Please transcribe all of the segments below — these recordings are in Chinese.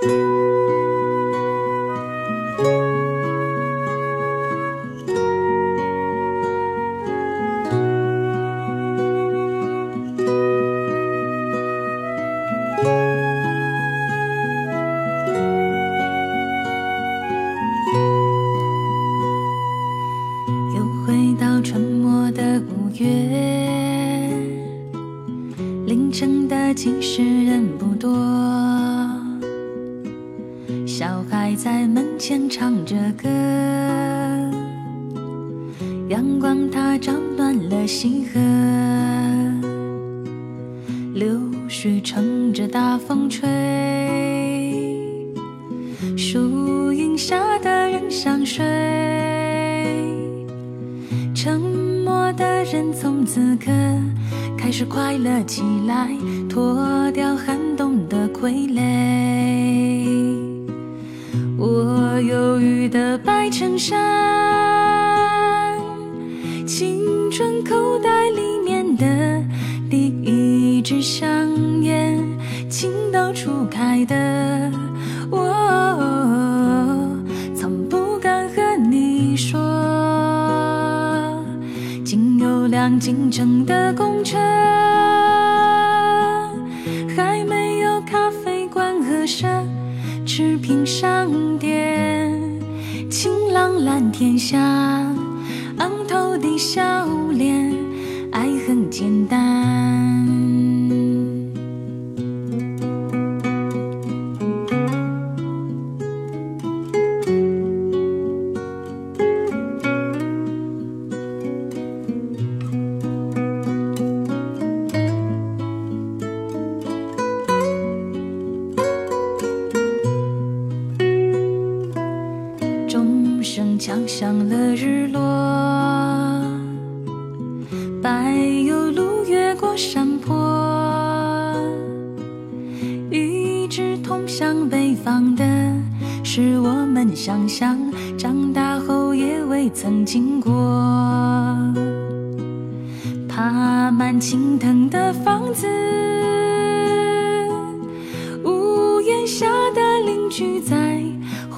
又回到春末的五月，凌晨的集市人不多，小孩在门前唱着歌，阳光它照暖了溪河，柳絮乘着大风吹，树荫下的人想睡。沉默的人从此刻开始快乐起来，脱掉寒冬的傀儡。衬衫，青春口袋里面的第一支香烟，情窦初开的我，从不敢和你说。仅有辆进城的蓝天下，昂头的笑脸，爱很想象了日落，柏油路越过山坡，一直通向北方的，是我们想象长大后也未曾经过。爬满青藤的房子，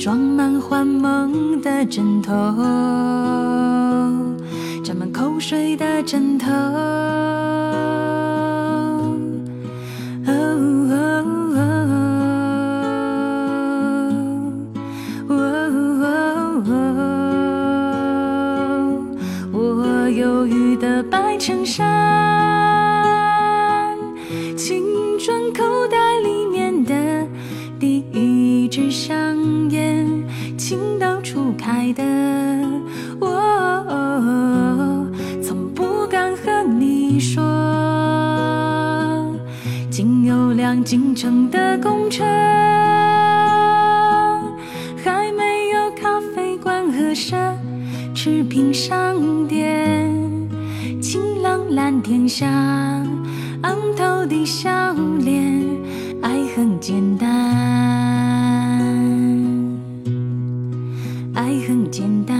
装满幻梦的枕头，沾满口水的枕头。哦哦哦我忧郁的白衬衫，青春口袋进城的公车，还没有咖啡馆和奢侈品商店。晴朗蓝天下，昂头的笑脸，爱很简单，爱很简单。